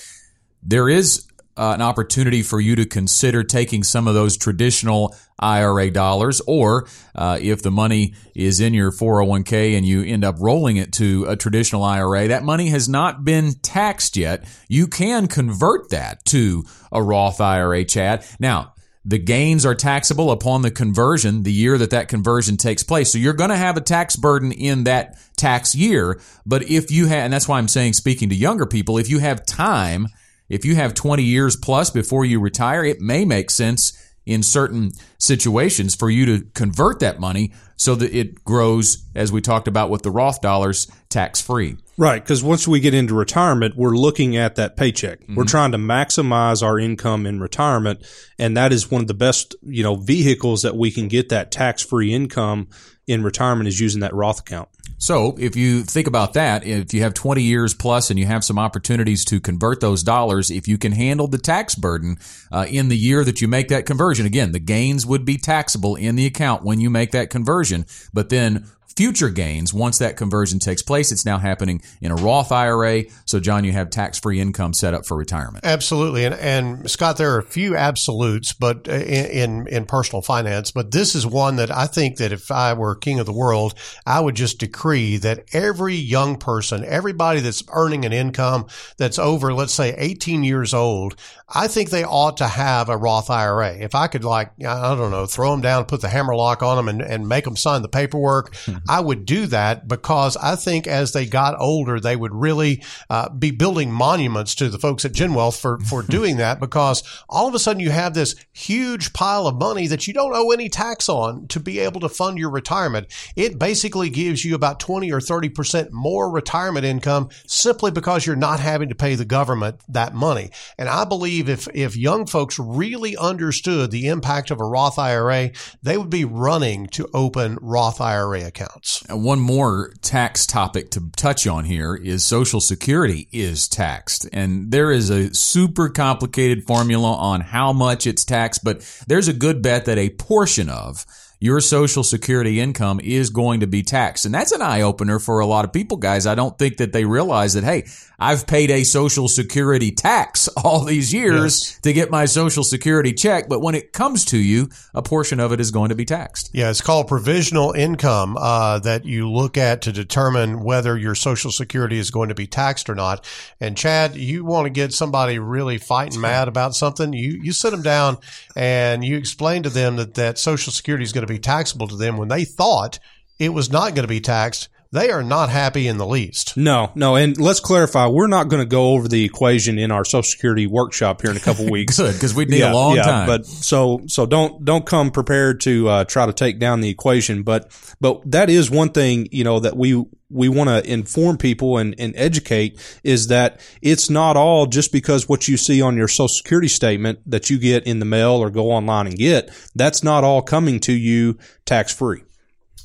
there is uh, an opportunity for you to consider taking some of those traditional IRA dollars, or uh, if the money is in your 401k and you end up rolling it to a traditional IRA, that money has not been taxed yet. You can convert that to a Roth IRA, Chad. Now, the gains are taxable upon the conversion the year that that conversion takes place. So you're going to have a tax burden in that tax year. But if you have, and that's why I'm saying, speaking to younger people, if you have time, if you have 20 years plus before you retire, it may make sense in certain situations for you to convert that money so that it grows, as we talked about with the Roth dollars, tax free. Right, because once we get into retirement, we're looking at that paycheck. Mm-hmm. We're trying to maximize our income in retirement, and that is one of the best, you know, vehicles that we can get that tax-free income in retirement is using that Roth account. So, if you think about that, if you have 20 years plus and you have some opportunities to convert those dollars, if you can handle the tax burden uh, in the year that you make that conversion, again, the gains would be taxable in the account when you make that conversion, but then future gains once that conversion takes place. It's now happening in a Roth IRA. So, John, you have tax free income set up for retirement. Absolutely. And, and Scott, there are a few absolutes, but uh, in, in, in personal finance, but this is one that I think that if I were king of the world, I would just decree that every young person, everybody that's earning an income that's over, let's say 18 years old, I think they ought to have a Roth IRA. If I could like, I don't know, throw them down, put the hammer lock on them and, and make them sign the paperwork, I would do that because I think as they got older, they would really uh, be building monuments to the folks at GenWealth for, for (laughs) doing that because all of a sudden you have this huge pile of money that you don't owe any tax on to be able to fund your retirement. It basically gives you about 20 or 30% more retirement income simply because you're not having to pay the government that money. And I believe if, if young folks really understood the impact of a Roth IRA, they would be running to open Roth IRA accounts accounts. One more tax topic to touch on here is Social Security is taxed. And there is a super complicated formula on how much it's taxed, but there's a good bet that a portion of your social security income is going to be taxed. And that's an eye opener for a lot of people, guys. I don't think that they realize that, hey, I've paid a social security tax (laughs) all these years yes. to get my social security check. But when it comes to you, a portion of it is going to be taxed. Yeah, it's called provisional income uh, that you look at to determine whether your social security is going to be taxed or not. And Chad, you want to get somebody really fighting mad about something, you, you sit them down and you explain to them that, that social security is going to be taxable to them when they thought it was not going to be taxed they are not happy in the least. No, no. And let's clarify, we're not going to go over the equation in our Social Security workshop here in a couple (laughs) weeks. Good, because we'd need yeah, a long yeah, time. But so, so don't, don't come prepared to uh, try to take down the equation. But, but that is one thing, you know, that we, we want to inform people and, and educate is that it's not all just because what you see on your social security statement that you get in the mail or go online and get, that's not all coming to you tax free.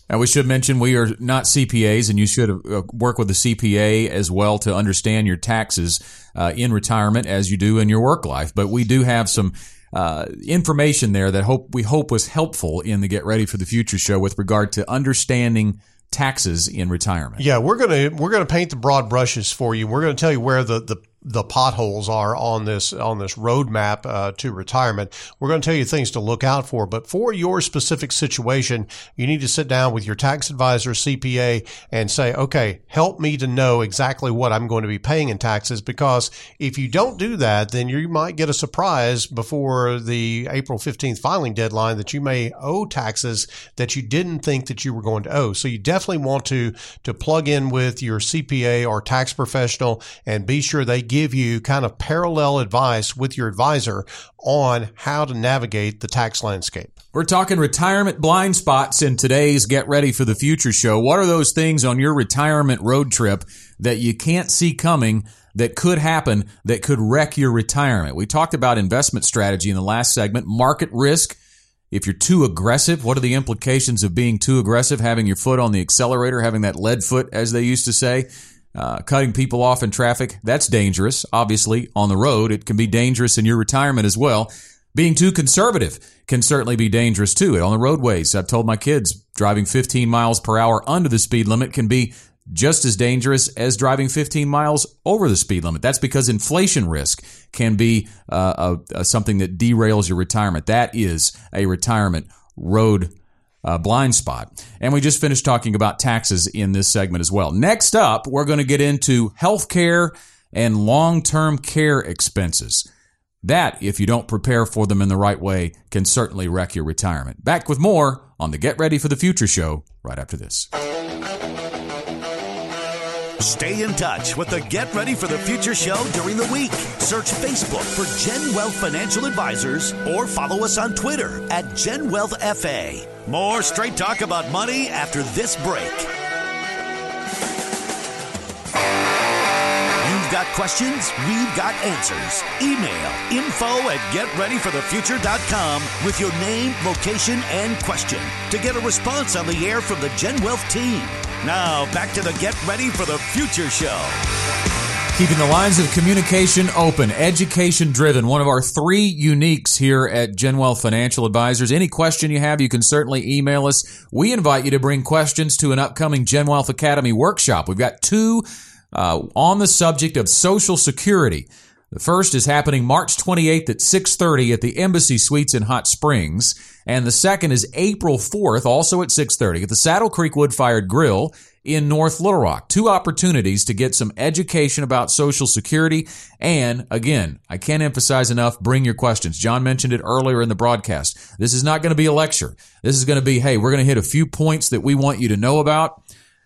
And we should mention we are not CPAs, and you should uh, work with a CPA as well to understand your taxes uh, in retirement as you do in your work life. But we do have some uh, information there that hope we hope was helpful in the Get Ready for the Future show with regard to understanding taxes in retirement. Yeah, we're gonna we're gonna paint the broad brushes for you. We're gonna tell you where the the the potholes are on this on this roadmap uh, to retirement. We're going to tell you things to look out for, but for your specific situation, you need to sit down with your tax advisor, CPA, and say, "Okay, help me to know exactly what I'm going to be paying in taxes." Because if you don't do that, then you might get a surprise before the April 15th filing deadline that you may owe taxes that you didn't think that you were going to owe. So you definitely want to to plug in with your CPA or tax professional and be sure they give give you kind of parallel advice with your advisor on how to navigate the tax landscape. We're talking retirement blind spots in today's Get Ready for the Future show. What are those things on your retirement road trip that you can't see coming that could happen that could wreck your retirement? We talked about investment strategy in the last segment, market risk. If you're too aggressive, what are the implications of being too aggressive, having your foot on the accelerator, having that lead foot, as they used to say? Uh, cutting people off in traffic, that's dangerous. Obviously, on the road, it can be dangerous in your retirement as well. Being too conservative can certainly be dangerous too. On the roadways, I've told my kids driving 15 miles per hour under the speed limit can be just as dangerous as driving 15 miles over the speed limit. That's because inflation risk can be uh, a, a, something that derails your retirement. That is a retirement road uh, blind spot. And we just finished talking about taxes in this segment as well. Next up, we're going to get into healthcare and long term care expenses. That, if you don't prepare for them in the right way, can certainly wreck your retirement. Back with more on the Get Ready for the Future show right after this. Stay in touch with the Get Ready for the Future show during the week. Search Facebook for Gen Wealth Financial Advisors or follow us on Twitter at Gen Wealth FA. More straight talk about money after this break. Got questions, we've got answers. Email info at getreadyforthefuture.com with your name, location, and question to get a response on the air from the Gen Wealth team. Now, back to the Get Ready for the Future show. Keeping the lines of communication open, education driven, one of our three uniques here at Gen Wealth Financial Advisors. Any question you have, you can certainly email us. We invite you to bring questions to an upcoming Gen Wealth Academy workshop. We've got two uh, on the subject of Social Security. The first is happening March 28th at 6:30 at the Embassy Suites in Hot Springs, and the second is April 4th, also at 6:30 at the Saddle Creek Wood Fired Grill in North Little Rock. Two opportunities to get some education about Social Security. And again, I can't emphasize enough, bring your questions. John mentioned it earlier in the broadcast. This is not going to be a lecture. This is going to be, hey, we're going to hit a few points that we want you to know about.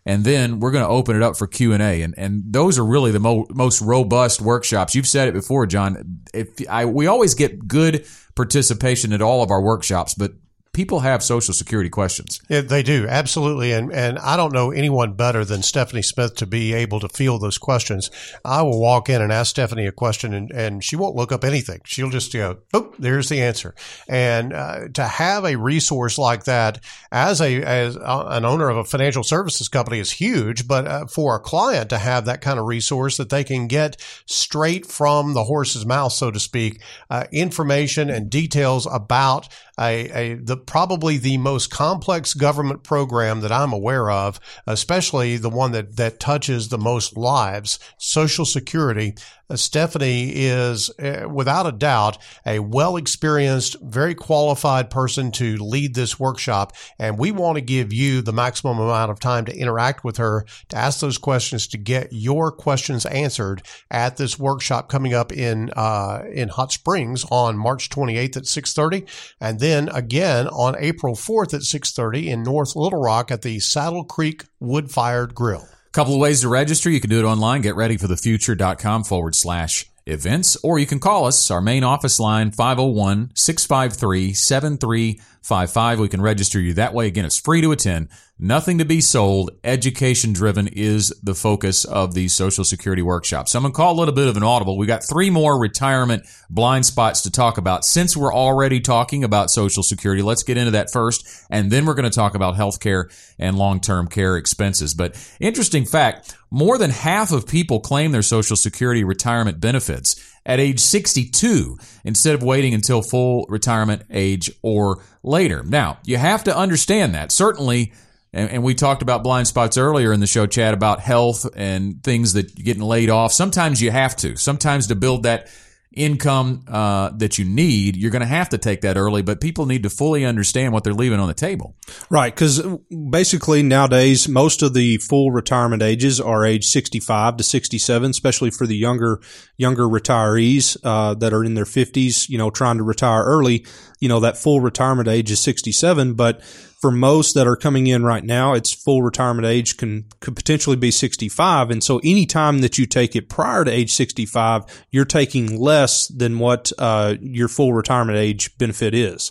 And then we're going to open it up for Q and A, and those are really the mo- most robust workshops. You've said it before, John. If I, we always get good participation at all of our workshops, but people have social security questions. Yeah, they do absolutely, and and I don't know anyone better than Stephanie Smith to be able to field those questions. I will walk in and ask Stephanie a question, and, and she won't look up anything. She'll just go, "Oh, there's the answer." And uh, to have a resource like that as a as an owner of a financial services company is huge, but uh, for a client to have that kind of resource that they can get straight from the horse's mouth, so to speak, uh, information and details about a, a the probably the most complex government program that I'm aware of, especially the one that that touches the most lives, Social Security. Uh, Stephanie is, uh, without a doubt, a well experienced, very qualified person to lead this workshop. And we want to give you the maximum amount of time to interact with her, to ask those questions, to get your questions answered at this workshop coming up in, uh, in Hot Springs on March 28th at 630. And then again on April 4th at 630 in North Little Rock at the Saddle Creek Wood Fired Grill. Couple of ways to register. You can do it online, getreadyforthefuture.com forward slash events, or you can call us, our main office line, 501 653 7355. We can register you that way. Again, it's free to attend. Nothing to be sold. Education driven is the focus of these Social Security workshops. So I'm going to call a little bit of an audible. We got three more retirement blind spots to talk about. Since we're already talking about Social Security, let's get into that first. And then we're going to talk about healthcare and long-term care expenses. But interesting fact, more than half of people claim their Social Security retirement benefits at age 62 instead of waiting until full retirement age or later. Now, you have to understand that. Certainly, and, and, we talked about blind spots earlier in the show, Chad, about health and things that getting laid off. Sometimes you have to. Sometimes to build that income uh, that you need, you're going to have to take that early. But people need to fully understand what they're leaving on the table. Right, because basically nowadays most of the full retirement ages are age 65 to 67, especially for the younger younger retirees uh, that are in their 50s. You know, trying to retire early. You know, that full retirement age is 67, but for most that are coming in right now, its full retirement age can could potentially be 65. And so any time that you take it prior to age 65, you're taking less than what uh, your full retirement age benefit is.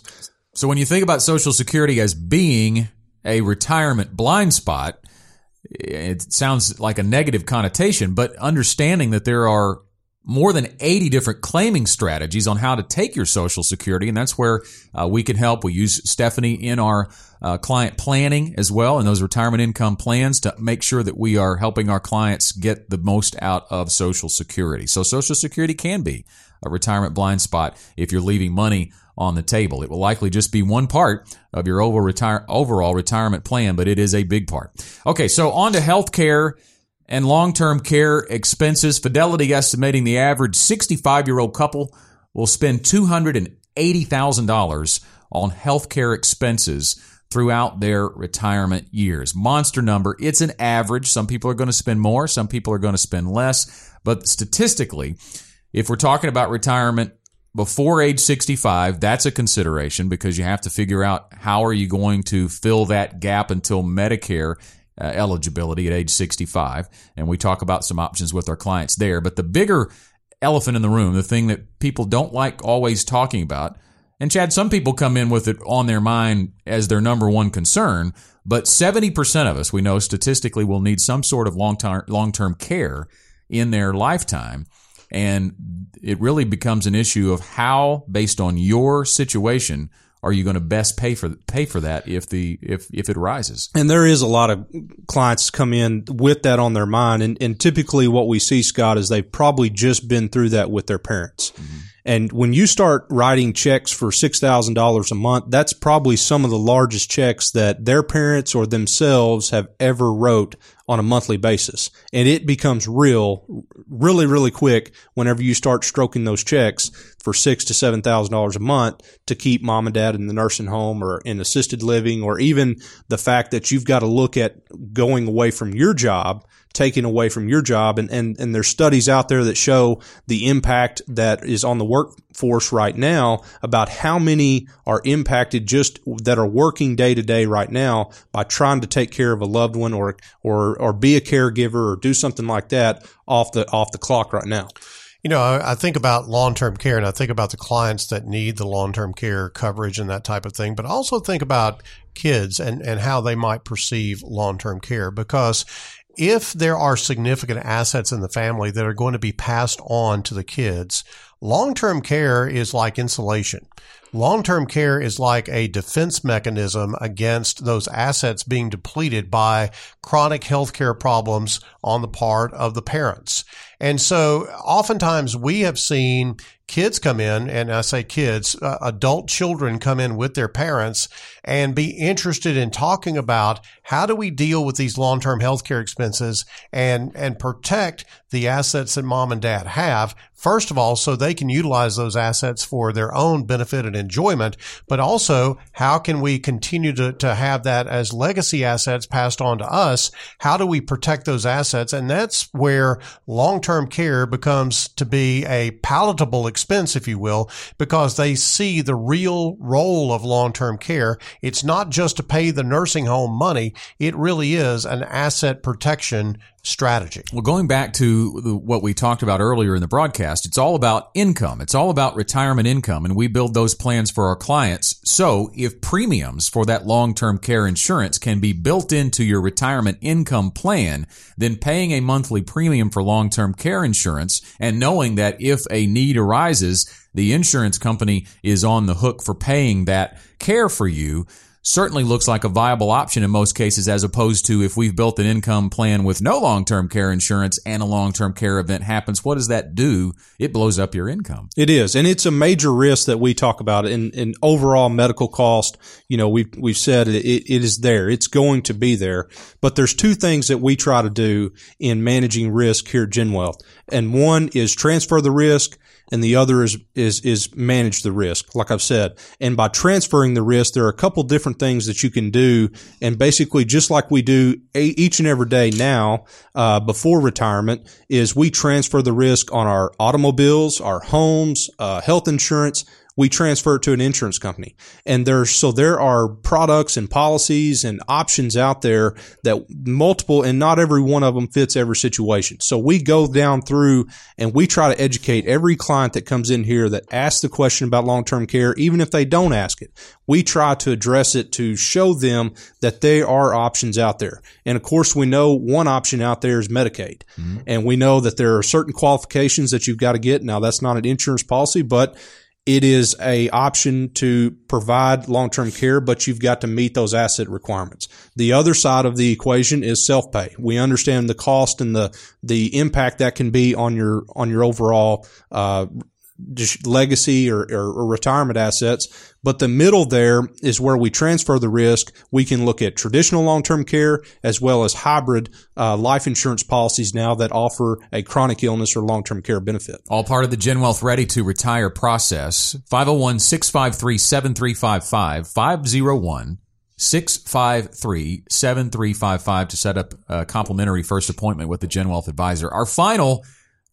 So when you think about Social Security as being a retirement blind spot, it sounds like a negative connotation, but understanding that there are more than 80 different claiming strategies on how to take your Social Security, and that's where uh, we can help. We use Stephanie in our uh, client planning as well and those retirement income plans to make sure that we are helping our clients get the most out of Social Security. So Social Security can be a retirement blind spot if you're leaving money on the table. It will likely just be one part of your overall, overall retirement plan, but it is a big part. Okay, so on to healthcare and long-term care expenses. Fidelity estimating the average 65-year-old couple will spend $280,000 on healthcare expenses throughout their retirement years. Monster number. It's an average. Some people are going to spend more. Some people are going to spend less. But statistically, if we're talking about retirement before age 65, that's a consideration because you have to figure out how are you going to fill that gap until Medicare uh, eligibility at age 65. And we talk about some options with our clients there. But the bigger elephant in the room, the thing that people don't like always talking about, and Chad, some people come in with it on their mind as their number one concern, but 70% of us, we know statistically, will need some sort of long-term, long-term care in their lifetime. And it really becomes an issue of how, based on your situation, are you going to best pay for pay for that if the if if it rises? And there is a lot of clients come in with that on their mind, and, and typically what we see, Scott, is they've probably just been through that with their parents. Mm-hmm. And when you start writing checks for $6,000 a month, that's probably some of the largest checks that their parents or themselves have ever wrote on a monthly basis. And it becomes real really, really quick whenever you start stroking those checks for six to seven thousand dollars a month to keep mom and dad in the nursing home or in assisted living, or even the fact that you've got to look at going away from your job taken away from your job. And, and, and there's studies out there that show the impact that is on the workforce right now about how many are impacted just that are working day to day right now by trying to take care of a loved one or, or, or be a caregiver or do something like that off the, off the clock right now. You know, I, think about long term care and I think about the clients that need the long term care coverage and that type of thing, but also think about kids and, and how they might perceive long term care because if there are significant assets in the family that are going to be passed on to the kids, long-term care is like insulation. Long-term care is like a defense mechanism against those assets being depleted by chronic healthcare problems on the part of the parents. And so oftentimes we have seen kids come in, and I say kids, uh, adult children come in with their parents and be interested in talking about how do we deal with these long-term healthcare expenses and, and protect the assets that mom and dad have. First of all, so they can utilize those assets for their own benefit and enjoyment, but also how can we continue to, to have that as legacy assets passed on to us? How do we protect those assets? And that's where long-term care becomes to be a palatable expense, if you will, because they see the real role of long-term care. It's not just to pay the nursing home money. It really is an asset protection strategy. Well, going back to the, what we talked about earlier in the broadcast, it's all about income. It's all about retirement income, and we build those plans for our clients. So, if premiums for that long term care insurance can be built into your retirement income plan, then paying a monthly premium for long term care insurance and knowing that if a need arises, the insurance company is on the hook for paying that care for you certainly looks like a viable option in most cases as opposed to if we've built an income plan with no long-term care insurance and a long-term care event happens what does that do it blows up your income It is, and it's a major risk that we talk about in, in overall medical cost. You know, we've we've said it, it is there. It's going to be there. But there's two things that we try to do in managing risk here at GenWealth, and one is transfer the risk, and the other is is is manage the risk. Like I've said, and by transferring the risk, there are a couple different things that you can do, and basically just like we do each and every day now uh, before retirement, is we transfer the risk on our automobiles, our homes, uh, health insurance we transfer it to an insurance company. And there's, so there are products and policies and options out there that multiple and not every one of them fits every situation. So we go down through and we try to educate every client that comes in here that asks the question about long-term care, even if they don't ask it. We try to address it to show them that there are options out there. And of course, we know one option out there is Medicaid. Mm-hmm. And we know that there are certain qualifications that you've got to get. Now that's not an insurance policy, but it is a option to provide long-term care, but you've got to meet those asset requirements. The other side of the equation is self-pay. We understand the cost and the the impact that can be on your on your overall uh, legacy or, or, or retirement assets. But the middle there is where we transfer the risk. We can look at traditional long-term care as well as hybrid uh, life insurance policies now that offer a chronic illness or long-term care benefit. all part of the gen wealth ready to retire process 501-653-7355 501 653 7355 to set up a complimentary first appointment with the Gen Wealth advisor. Our final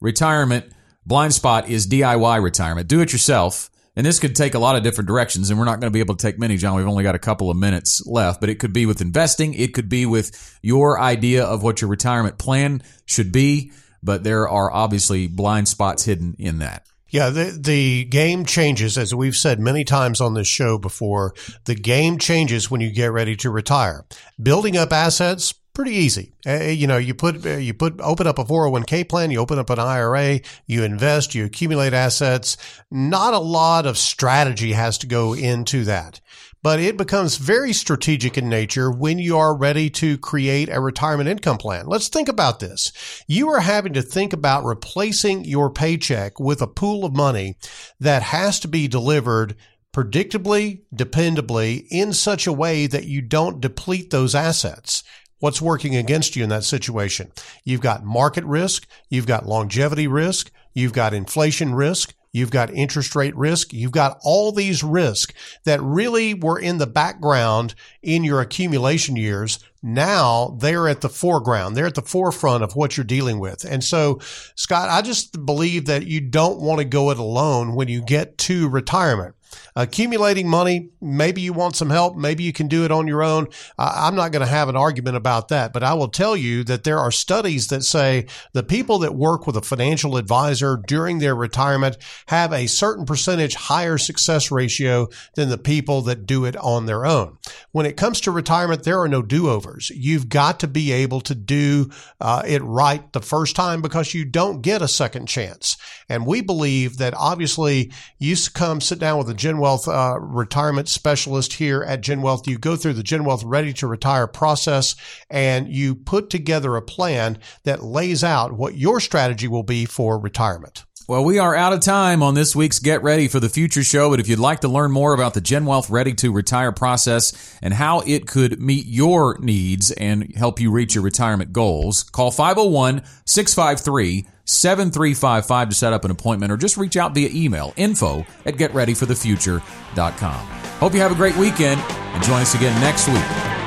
retirement blind spot is DIY retirement. Do it yourself. And this could take a lot of different directions, and we're not going to be able to take many, John. We've only got a couple of minutes left, but it could be with investing. It could be with your idea of what your retirement plan should be. But there are obviously blind spots hidden in that. Yeah, the the game changes as we've said many times on this show before. The game changes when you get ready to retire. Building up assets pretty easy. Uh, you know, you put uh, you put open up a 401k plan, you open up an IRA, you invest, you accumulate assets. Not a lot of strategy has to go into that. But it becomes very strategic in nature when you are ready to create a retirement income plan. Let's think about this. You are having to think about replacing your paycheck with a pool of money that has to be delivered predictably, dependably, in such a way that you don't deplete those assets. What's working against you in that situation? You've got market risk. You've got longevity risk. You've got inflation risk. You've got interest rate risk. You've got all these risks that really were in the background in your accumulation years. Now they're at the foreground. They're at the forefront of what you're dealing with. And so, Scott, I just believe that you don't want to go it alone when you get to retirement accumulating money. Maybe you want some help. Maybe you can do it on your own. I, I'm not going to have an argument about that, but I will tell you that there are studies that say the people that work with a financial advisor during their retirement have a certain percentage higher success ratio than the people that do it on their own. When it comes to retirement, there are no do-overs. You've got to be able to do uh, it right the first time because you don't get a second chance. And we believe that obviously you come sit down with a Gen Wealth uh, retirement specialist here at Gen Wealth. You go through the Gen Wealth Ready to Retire process and you put together a plan that lays out what your strategy will be for retirement. Well, we are out of time on this week's Get Ready for the Future show, but if you'd like to learn more about the Gen Wealth Ready to Retire process and how it could meet your needs and help you reach your retirement goals, call 501 653 7355 to set up an appointment or just reach out via email info at getreadyforthefuture.com. Hope you have a great weekend and join us again next week.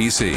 PC.